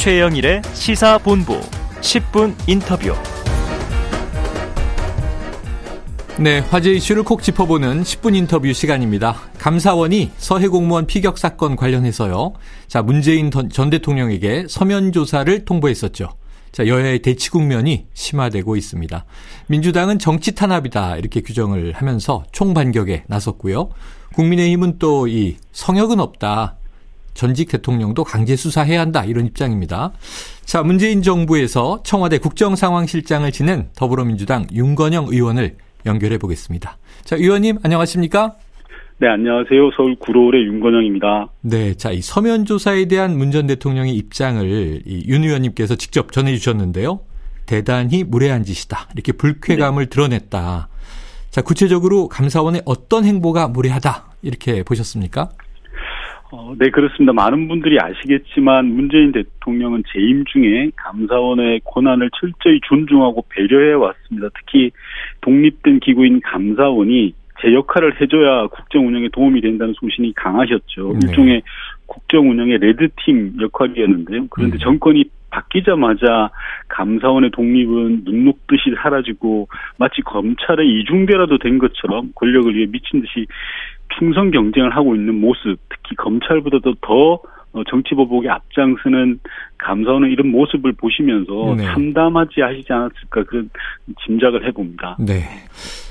최영일의 시사본부 10분 인터뷰. 네, 화제 이슈를 콕 짚어보는 10분 인터뷰 시간입니다. 감사원이 서해 공무원 피격 사건 관련해서요. 자, 문재인 전 대통령에게 서면 조사를 통보했었죠. 자, 여야의 대치 국면이 심화되고 있습니다. 민주당은 정치 탄압이다 이렇게 규정을 하면서 총반격에 나섰고요. 국민의힘은 또 이 성역은 없다. 전직 대통령도 강제 수사해야 한다 이런 입장입니다. 자, 문재인 정부에서 청와대 국정상황실장을 지낸 더불어민주당 윤건영 의원을 연결해 보겠습니다. 자, 의원님 안녕하십니까? 네, 안녕하세요. 서울 구로울의 윤건영입니다. 네, 자, 이 서면 조사에 대한 문 전 대통령의 입장을 이윤 의원님께서 직접 전해 주셨는데요. 대단히 무례한 짓이다. 이렇게 불쾌감을 네. 드러냈다. 자, 구체적으로 감사원의 어떤 행보가 무례하다. 이렇게 보셨습니까? 어, 네, 그렇습니다. 많은 분들이 아시겠지만 문재인 대통령은 재임 중에 감사원의 권한을 철저히 존중하고 배려해 왔습니다. 특히 독립된 기구인 감사원이 제 역할을 해줘야 국정 운영에 도움이 된다는 소신이 강하셨죠. 네. 일종의 국정 운영의 레드팀 역할이었는데요. 그런데 음. 정권이 바뀌자마자 감사원의 독립은 눈 녹듯이 사라지고 마치 검찰의 이중대라도 된 것처럼 권력을 위해 미친 듯이 충성 경쟁을 하고 있는 모습, 특히 검찰보다도 더 어, 정치 보복에 앞장서는 감사원의 이런 모습을 보시면서 네. 참담하지 하시지 않았을까 그런 짐작을 해봅니다. 네.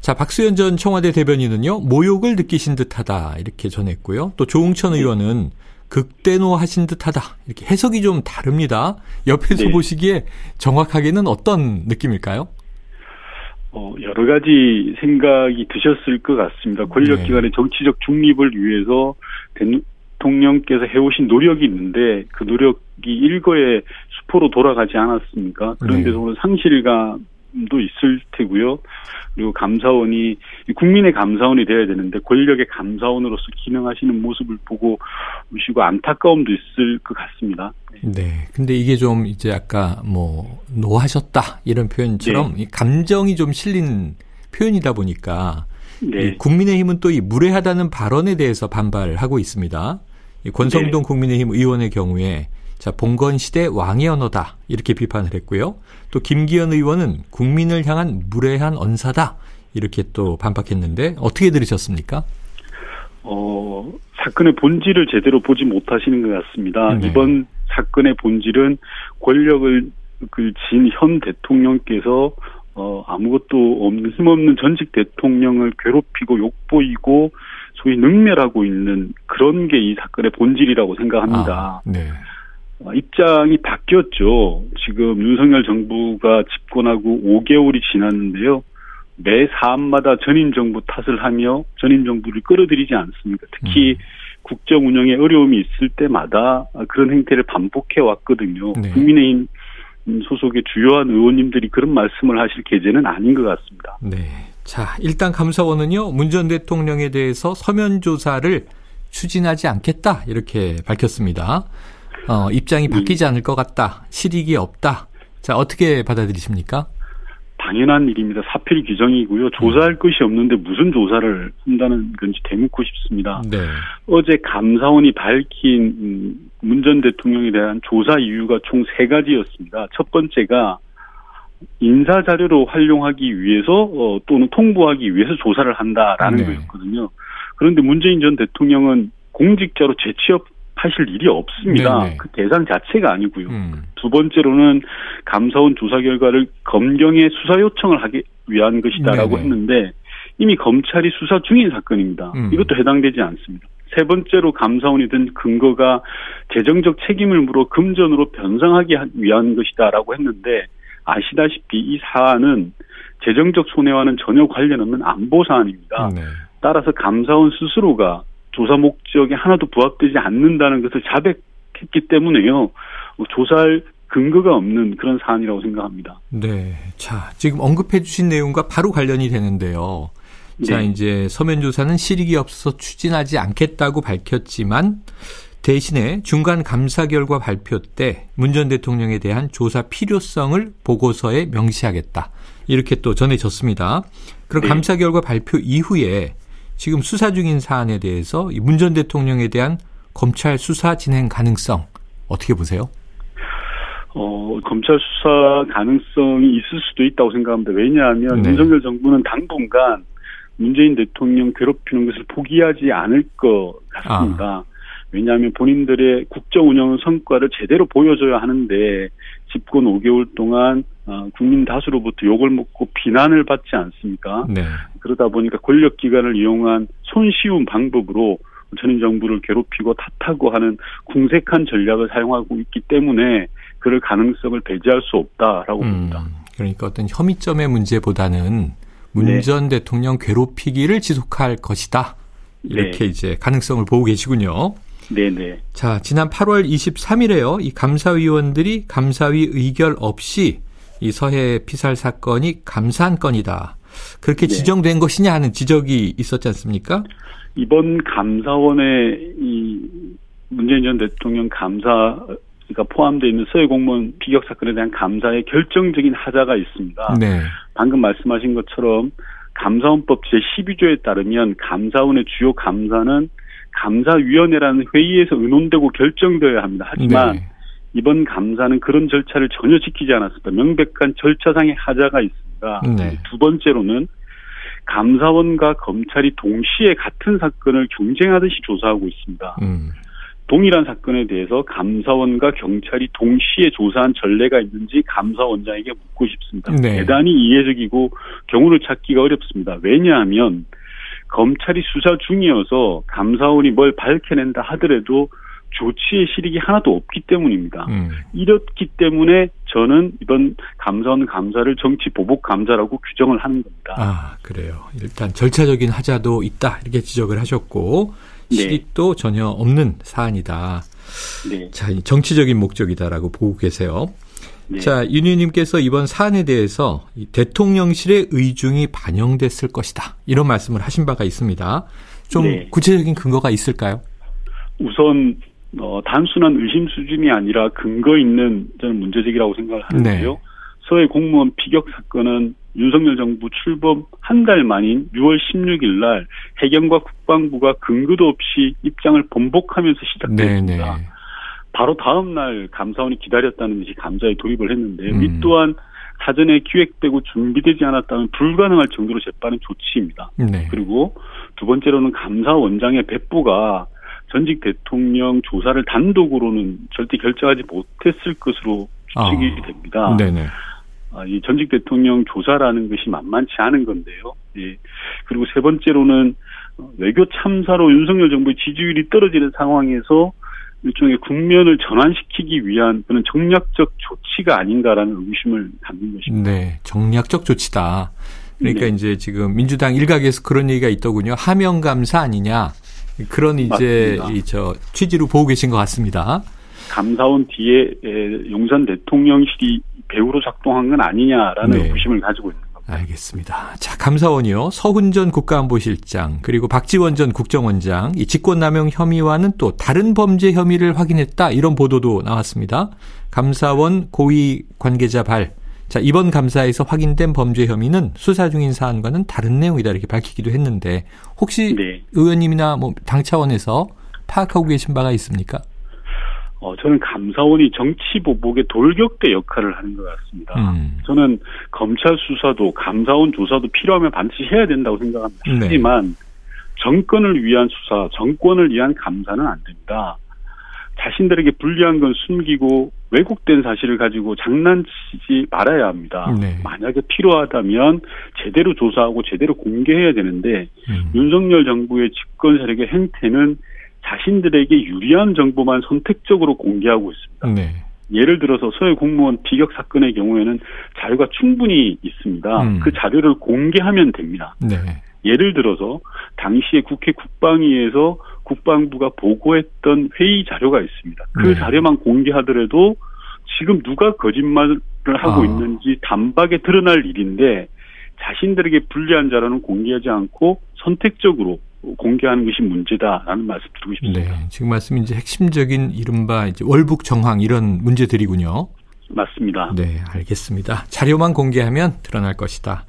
자, 박수현 전 청와대 대변인은요, 모욕을 느끼신 듯 하다, 이렇게 전했고요. 또 조웅천 네. 의원은 극대노하신 듯하다, 이렇게 해석이 좀 다릅니다. 옆에서 네. 보시기에 정확하게는 어떤 느낌일까요? 어, 여러 가지 생각이 드셨을 것 같습니다. 권력기관의 네. 정치적 중립을 위해서 대통령께서 해오신 노력이 있는데 그 노력이 일거에 수포로 돌아가지 않았습니까? 그런 데서 네. 상실감 도 있을 테고요. 그리고 감사원이 국민의 감사원이 되어야 되는데 권력의 감사원으로서 기능하시는 모습을 보고 오시고 안타까움도 있을 것 같습니다. 네. 근데 이게 좀 이제 아까 뭐 노하셨다 이런 표현처럼 네. 감정이 좀 실린 표현이다 보니까 네. 국민의힘은 또 이 무례하다는 발언에 대해서 반발하고 있습니다. 권성동 네. 국민의힘 의원의 경우에 자, 봉건 시대 왕의 언어다. 이렇게 비판을 했고요. 또 김기현 의원은 국민을 향한 무례한 언사다. 이렇게 또 반박했는데 어떻게 들으셨습니까? 어, 사건의 본질을 제대로 보지 못하시는 것 같습니다. 네. 이번 사건의 본질은 권력을 그진 현 대통령께서 어, 아무것도 없는 힘없는 전직 대통령을 괴롭히고 욕보이고 소위 능멸하고 있는 그런 게 이 사건의 본질이라고 생각합니다. 아, 네. 어, 입장이 바뀌었죠. 지금 윤석열 정부가 집권하고 5개월이 지났는데요. 매 사안마다 전임 정부 탓을 하며 전임 정부를 끌어들이지 않습니까? 특히 음. 국정 운영에 어려움이 있을 때마다 그런 행태를 반복해 왔거든요. 네. 국민의힘 소속의 주요한 의원님들이 그런 말씀을 하실 계제는 아닌 것 같습니다. 네. 자, 일단 감사원은요, 문 전 대통령에 대해서 서면 조사를 추진하지 않겠다, 이렇게 밝혔습니다. 어, 입장이 바뀌지 않을 것 같다. 실익이 없다. 자, 어떻게 받아들이십니까? 당연한 일입니다. 사필 규정이고요. 조사할 것이 없는데 무슨 조사를 한다는 건지 대묻고 싶습니다. 네. 어제 감사원이 밝힌 음, 문전 대통령에 대한 조사 이유가 총 세 가지였습니다. 첫 번째가 인사 자료로 활용하기 위해서 어, 또는 통보하기 위해서 조사를 한다라는 네. 거였거든요. 그런데 문재인 전 대통령은 공직자로 재취업 하실 일이 없습니다. 네네. 그 대상 자체가 아니고요. 음. 두 번째로는 감사원 조사 결과를 검경에 수사 요청을 하기 위한 것이다라고 네네. 했는데 이미 검찰이 수사 중인 사건입니다. 음. 이것도 해당되지 않습니다. 세 번째로 감사원이 든 근거가 재정적 책임을 물어 금전으로 변상하기 위한 것이다라고 했는데 아시다시피 이 사안은 재정적 손해와는 전혀 관련 없는 안보 사안입니다. 네. 따라서 감사원 스스로가 조사 목적에 하나도 부합되지 않는다는 것을 자백했기 때문에요. 뭐 조사할 근거가 없는 그런 사안이라고 생각합니다. 네. 자, 지금 언급해 주신 내용과 바로 관련이 되는데요. 자, 네. 이제 서면 조사는 실익이 없어서 추진하지 않겠다고 밝혔지만 대신에 중간 감사 결과 발표 때 문 전 대통령에 대한 조사 필요성을 보고서에 명시하겠다. 이렇게 또 전해졌습니다. 그럼 네. 감사 결과 발표 이후에 지금 수사 중인 사안에 대해서 문 전 대통령에 대한 검찰 수사 진행 가능성 어떻게 보세요? 어, 검찰 수사 가능성이 있을 수도 있다고 생각합니다. 왜냐하면 네. 윤석열 정부는 당분간 문재인 대통령 괴롭히는 것을 포기하지 않을 것 같습니다. 아. 왜냐하면 본인들의 국정 운영 성과를 제대로 보여줘야 하는데 집권 5개월 동안 어, 국민 다수로부터 욕을 먹고 비난을 받지 않습니까? 네. 그러다 보니까 권력 기관을 이용한 손쉬운 방법으로 전임 정부를 괴롭히고 탓하고 하는 궁색한 전략을 사용하고 있기 때문에 그럴 가능성을 배제할 수 없다라고 음, 봅니다. 그러니까 어떤 혐의점의 문제보다는 문전 네. 대통령 괴롭히기를 지속할 것이다. 이렇게 네. 이제 가능성을 보고 계시군요. 네네. 자, 지난 8월 23일에요. 이 감사위원들이 감사위 의결 없이 이 서해 피살 사건이 감사한 건이다. 그렇게 네. 지정된 것이냐 하는 지적이 있었지 않습니까? 이번 감사원의 이 문재인 전 대통령 감사 가 포함되어 있는 서해 공무원 비격 사건에 대한 감사의 결정적인 하자가 있습니다. 네. 방금 말씀하신 것처럼 감사원법 제12조에 따르면 감사원의 주요 감사는 감사위원회라는 회의에서 의논되고 결정되어야 합니다. 하지만 네. 이번 감사는 그런 절차를 전혀 지키지 않았습니다. 명백한 절차상의 하자가 있습니다. 네. 두 번째로는 감사원과 검찰이 동시에 같은 사건을 경쟁하듯이 조사하고 있습니다. 음. 동일한 사건에 대해서 감사원과 경찰이 동시에 조사한 전례가 있는지 감사원장에게 묻고 싶습니다. 네. 대단히 이해적이고 경우를 찾기가 어렵습니다. 왜냐하면 검찰이 수사 중이어서 감사원이 뭘 밝혀낸다 하더라도 조치의 실익이 하나도 없기 때문입니다. 음. 이렇기 때문에 저는 이번 감사원 감사를 정치 보복 감사라고 규정을 하는 겁니다. 아 그래요. 일단 절차적인 하자도 있다 이렇게 지적을 하셨고 네. 실익도 네. 전혀 없는 사안이다. 네. 자 정치적인 목적이다라고 보고 계세요. 네. 자, 윤 의원님께서 이번 사안에 대해서 대통령실의 의중이 반영됐을 것이다. 이런 말씀을 하신 바가 있습니다. 좀 네. 구체적인 근거가 있을까요? 우선 어, 단순한 의심 수준이 아니라 근거 있는 저는 문제제기라고 생각을 하는데요. 네. 서해 공무원 피격 사건은 윤석열 정부 출범 한 달 만인 6월 16일 날 해경과 국방부가 근거도 없이 입장을 번복하면서 시작됐습니다. 네네. 네. 바로 다음 날 감사원이 기다렸다는 듯이 감사에 돌입을 했는데 음. 이 또한 사전에 기획되고 준비되지 않았다면 불가능할 정도로 재빠른 조치입니다. 네. 그리고 두 번째로는 감사원장의 배부가 전직 대통령 조사를 단독으로는 절대 결정하지 못했을 것으로 추측이 아. 됩니다. 네네. 아, 이 전직 대통령 조사라는 것이 만만치 않은 건데요. 예. 그리고 세 번째로는 외교 참사로 윤석열 정부의 지지율이 떨어지는 상황에서 일종의 국면을 전환시키기 위한 그런 정략적 조치가 아닌가라는 의구심을 갖는 것입니다. 네, 정략적 조치다. 그러니까 네. 이제 지금 민주당 일각에서 그런 얘기가 있더군요. 하명 감사 아니냐. 그런 이제 이 저 취지로 보고 계신 것 같습니다. 감사원 뒤에 용산 대통령실이 배우로 작동한 건 아니냐라는 네. 의구심을 가지고 있는 겁니다. 알겠습니다. 자, 감사원이요. 서훈 전 국가안보실장 그리고 박지원 전 국정원장 이 직권남용 혐의와는 또 다른 범죄 혐의를 확인했다 이런 보도도 나왔습니다. 감사원 고위 관계자 발 자, 이번 감사에서 확인된 범죄 혐의는 수사 중인 사안과는 다른 내용이다 이렇게 밝히기도 했는데 혹시 네. 의원님이나 뭐 당 차원에서 파악하고 계신 바가 있습니까? 어, 저는 감사원이 정치 보복의 돌격대 역할을 하는 것 같습니다. 음. 저는 검찰 수사도 감사원 조사도 필요하면 반드시 해야 된다고 생각합니다. 네. 하지만 정권을 위한 수사, 정권을 위한 감사는 안 됩니다. 자신들에게 불리한 건 숨기고 왜곡된 사실을 가지고 장난치지 말아야 합니다. 네. 만약에 필요하다면 제대로 조사하고 제대로 공개해야 되는데 음. 윤석열 정부의 집권 세력의 행태는 자신들에게 유리한 정보만 선택적으로 공개하고 있습니다. 네. 예를 들어서 서해 공무원 비격 사건의 경우에는 자료가 충분히 있습니다. 음. 그 자료를 공개하면 됩니다. 네. 예를 들어서 당시에 국회 국방위에서 국방부가 보고했던 회의 자료가 있습니다. 그 네. 자료만 공개하더라도 지금 누가 거짓말을 하고 아. 있는지 단박에 드러날 일인데 자신들에게 불리한 자료는 공개하지 않고 선택적으로 공개하는 것이 문제다라는 말씀 드리고 싶습니다. 네, 지금 말씀 이제 핵심적인 이른바 이제 월북 정황 이런 문제들이군요. 맞습니다. 네, 알겠습니다. 자료만 공개하면 드러날 것이다.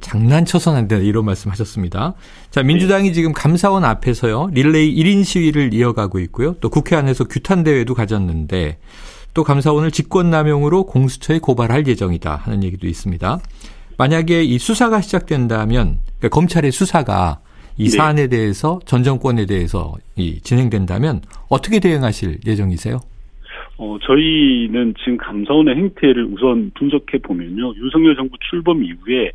장난쳐서는 안 된다 이런 말씀하셨습니다. 자 민주당이 네. 지금 감사원 앞에서요 릴레이 1인 시위를 이어가고 있고요 또 국회 안에서 규탄 대회도 가졌는데 또 감사원을 직권남용으로 공수처에 고발할 예정이다 하는 얘기도 있습니다. 만약에 이 수사가 시작된다면 그러니까 검찰의 수사가 이 네. 사안에 대해서 전 정권에 대해서 이 진행된다면 어떻게 대응하실 예정이세요? 어, 저희는 지금 감사원의 행태를 우선 분석해 보면요. 윤석열 정부 출범 이후에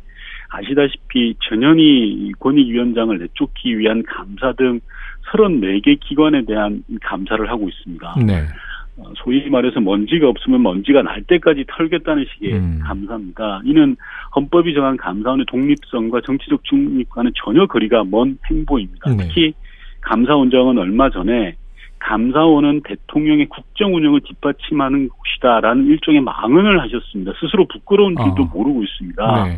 아시다시피 전현희 권익위원장을 내쫓기 위한 감사 등 34개 기관에 대한 감사를 하고 있습니다. 네. 어, 소위 말해서 먼지가 없으면 먼지가 날 때까지 털겠다는 식의 음. 감사입니다. 이는 헌법이 정한 감사원의 독립성과 정치적 중립과는 전혀 거리가 먼 행보입니다. 네. 특히 감사원장은 얼마 전에 감사원은 대통령의 국정 운영을 뒷받침하는 곳이다라는 일종의 망언을 하셨습니다. 스스로 부끄러운 줄도 어. 모르고 있습니다. 네.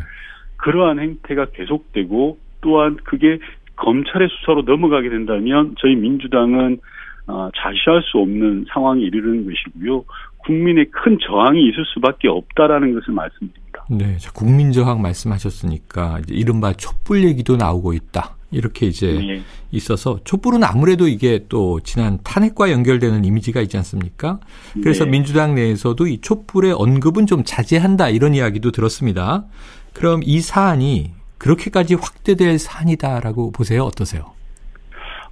그러한 행태가 계속되고 또한 그게 검찰의 수사로 넘어가게 된다면 저희 민주당은 어, 자시할 수 없는 상황이 이르는 것이고요. 국민의 큰 저항이 있을 수밖에 없다라는 것을 말씀드립니다. 네, 국민 저항 말씀하셨으니까 이제 이른바 촛불 얘기도 나오고 있다. 이렇게 이제 네. 있어서 촛불은 아무래도 이게 또 지난 탄핵과 연결되는 이미지가 있지 않습니까? 그래서 네. 민주당 내에서도 이 촛불의 언급은 좀 자제한다 이런 이야기도 들었습니다. 그럼 이 사안이 그렇게까지 확대될 사안이다라고 보세요. 어떠세요?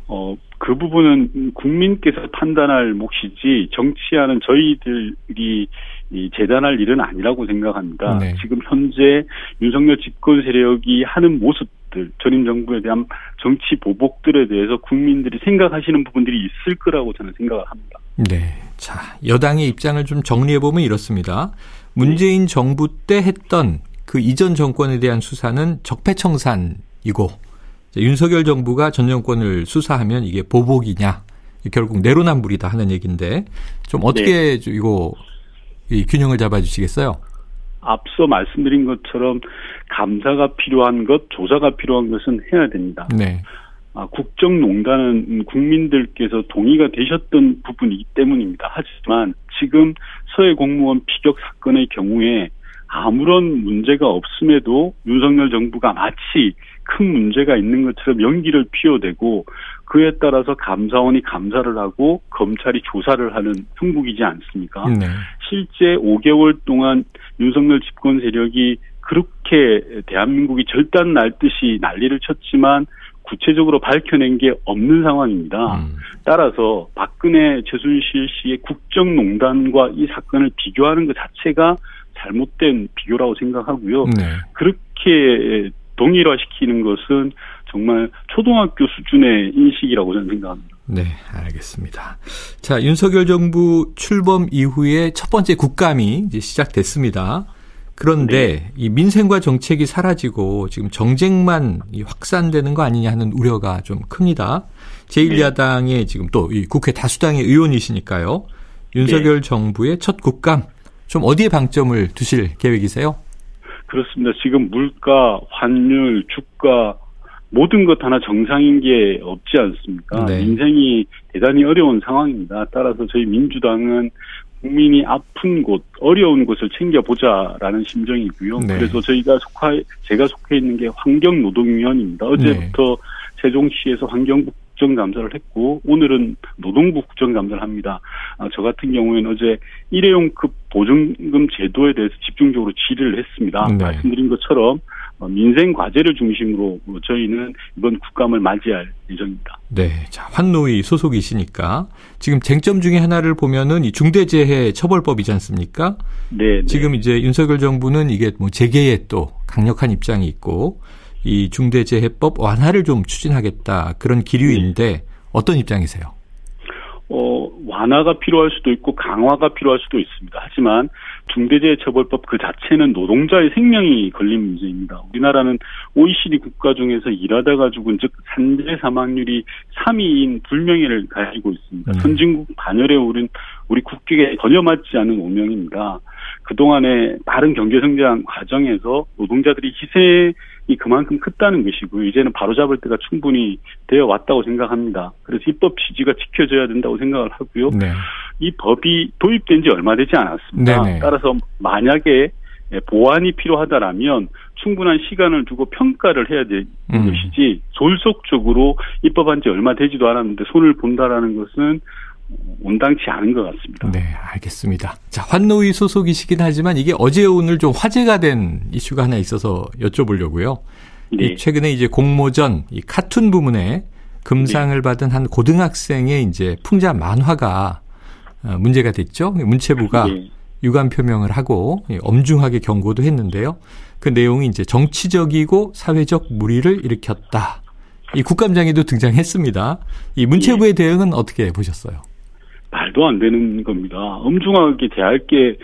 어, 그 부분은 국민께서 판단할 몫이지 정치하는 저희들이 이 재단할 일은 아니라고 생각합니다. 네. 지금 현재 윤석열 집권 세력이 하는 모습들, 전임 정부에 대한 정치 보복들에 대해서 국민들이 생각하시는 부분들이 있을 거라고 저는 생각을 합니다. 네. 자, 여당의 입장을 좀 정리해 보면 이렇습니다. 문재인 정부 때 했던 그 이전 정권에 대한 수사는 적폐청산이고 윤석열 정부가 전 정권을 수사하면 이게 보복이냐 결국 내로남불이다 하는 얘기인데 좀 어떻게 네. 이거 이 균형을 잡아주시겠어요? 앞서 말씀드린 것처럼 감사가 필요한 것, 조사가 필요한 것은 해야 됩니다. 네. 아, 국정농단은 국민들께서 동의가 되셨던 부분이기 때문입니다. 하지만 지금 서해 공무원 피격 사건의 경우에 아무런 문제가 없음에도 윤석열 정부가 마치 큰 문제가 있는 것처럼 연기를 피워대고 그에 따라서 감사원이 감사를 하고 검찰이 조사를 하는 형국이지 않습니까? 네. 실제 5개월 동안 윤석열 집권 세력이 그렇게 대한민국이 절단 날 듯이 난리를 쳤지만 구체적으로 밝혀낸 게 없는 상황입니다. 음. 따라서 박근혜 최순실 씨의 국정농단과 이 사건을 비교하는 것 자체가 잘못된 비교라고 생각하고요. 네. 그렇게 동일화시키는 것은 정말 초등학교 수준의 인식이라고 저는 생각합니다. 네, 알겠습니다. 자, 윤석열 정부 출범 이후에 첫 번째 국감이 이제 시작됐습니다. 그런데 네. 이 민생과 정책이 사라지고 지금 정쟁만 확산되는 거 아니냐 하는 우려가 좀 큽니다. 제1야당의 네. 지금 또 이 국회 다수당의 의원이시니까요. 윤석열 네. 정부의 첫 국감 좀 어디에 방점을 두실 계획이세요? 그렇습니다. 지금 물가, 환율, 주가 모든 것 하나 정상인 게 없지 않습니까? 네. 인생이 대단히 어려운 상황입니다. 따라서 저희 민주당은 국민이 아픈 곳, 어려운 곳을 챙겨보자라는 심정이고요. 네. 그래서 저희가 속하, 제가 속해 있는 게 환경노동위원입니다. 어제부터 네. 세종시에서 환경 국정감사를 했고 오늘은 노동부 국정감사를 합니다. 아, 저 같은 경우에는 어제 일회용급 보증금 제도에 대해서 집중적으로 질의를 했습니다. 네. 말씀드린 것처럼 어, 민생 과제를 중심으로 저희는 이번 국감을 맞이할 예정입니다. 네, 자 환노위 소속이시니까 지금 쟁점 중에 하나를 보면은 이 중대재해 처벌법이지 않습니까? 네, 네. 지금 이제 윤석열 정부는 이게 뭐 재개에 또 강력한 입장이 있고 이 중대재해법 완화를 좀 추진하겠다 그런 기류인데 네. 어떤 입장이세요? 어, 완화가 필요할 수도 있고 강화가 필요할 수도 있습니다. 하지만 중대재해처벌법 그 자체는 노동자의 생명이 걸린 문제입니다. 우리나라는 OECD 국가 중에서 일하다가 죽은 즉 산재 사망률이 3위인 불명예를 가지고 있습니다. 네. 선진국 반열에 오른 우리 국격에 전혀 맞지 않는 오명입니다. 그동안의 빠른 경제 성장 과정에서 노동자들이 희생 이 그만큼 컸다는 것이고요. 이제는 바로잡을 때가 충분히 되어 왔다고 생각합니다. 그래서 입법 취지가 지켜져야 된다고 생각을 하고요. 네. 이 법이 도입된 지 얼마 되지 않았습니다. 네네. 따라서 만약에 보완이 필요하다라면 충분한 시간을 두고 평가를 해야 되는 음. 것이지 졸속적으로 입법한 지 얼마 되지도 않았는데 손을 본다라는 것은 온당치 않은 것 같습니다. 네, 알겠습니다. 자, 환노위 소속이시긴 하지만 이게 어제 오늘 좀 화제가 된 이슈가 하나 있어서 여쭤보려고요. 네. 최근에 이제 공모전 이 카툰 부문에 금상을 네. 받은 한 고등학생의 이제 풍자 만화가 어, 문제가 됐죠. 문체부가 네. 유감 표명을 하고 엄중하게 경고도 했는데요. 그 내용이 이제 정치적이고 사회적 무리를 일으켰다. 이 국감장에도 등장했습니다. 이 문체부의 예. 대응은 어떻게 보셨어요? 말도 안 되는 겁니다. 엄중하게 대할 게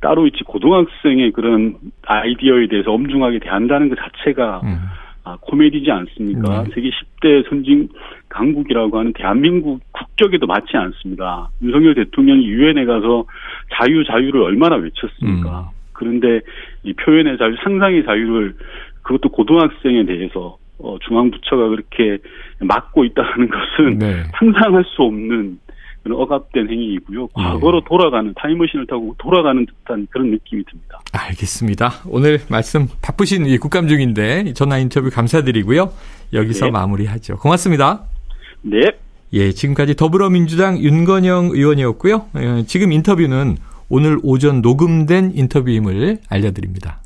따로 있지 고등학생의 그런 아이디어에 대해서 엄중하게 대한다는 것 자체가 음. 아, 코미디지 않습니까? 네. 세계 10대 선진 강국이라고 하는 대한민국 국적에도 맞지 않습니다. 윤석열 대통령이 유엔에 가서 자유 자유를 얼마나 외쳤습니까? 음. 그런데 이 표현의 자유, 상상의 자유를 그것도 고등학생에 대해서 어, 중앙부처가 그렇게 막고 있다는 것은 네. 상상할 수 없는 억압된 행위이고요. 과거로 네. 돌아가는 타임머신을 타고 돌아가는 듯한 그런 느낌이 듭니다. 알겠습니다. 오늘 말씀 바쁘신 이 국감 중인데 전화 인터뷰 감사드리고요. 여기서 네. 마무리하죠. 고맙습니다. 네. 예, 지금까지 더불어민주당 윤건영 의원이었고요. 예, 지금 인터뷰는 오늘 오전 녹음된 인터뷰임을 알려드립니다.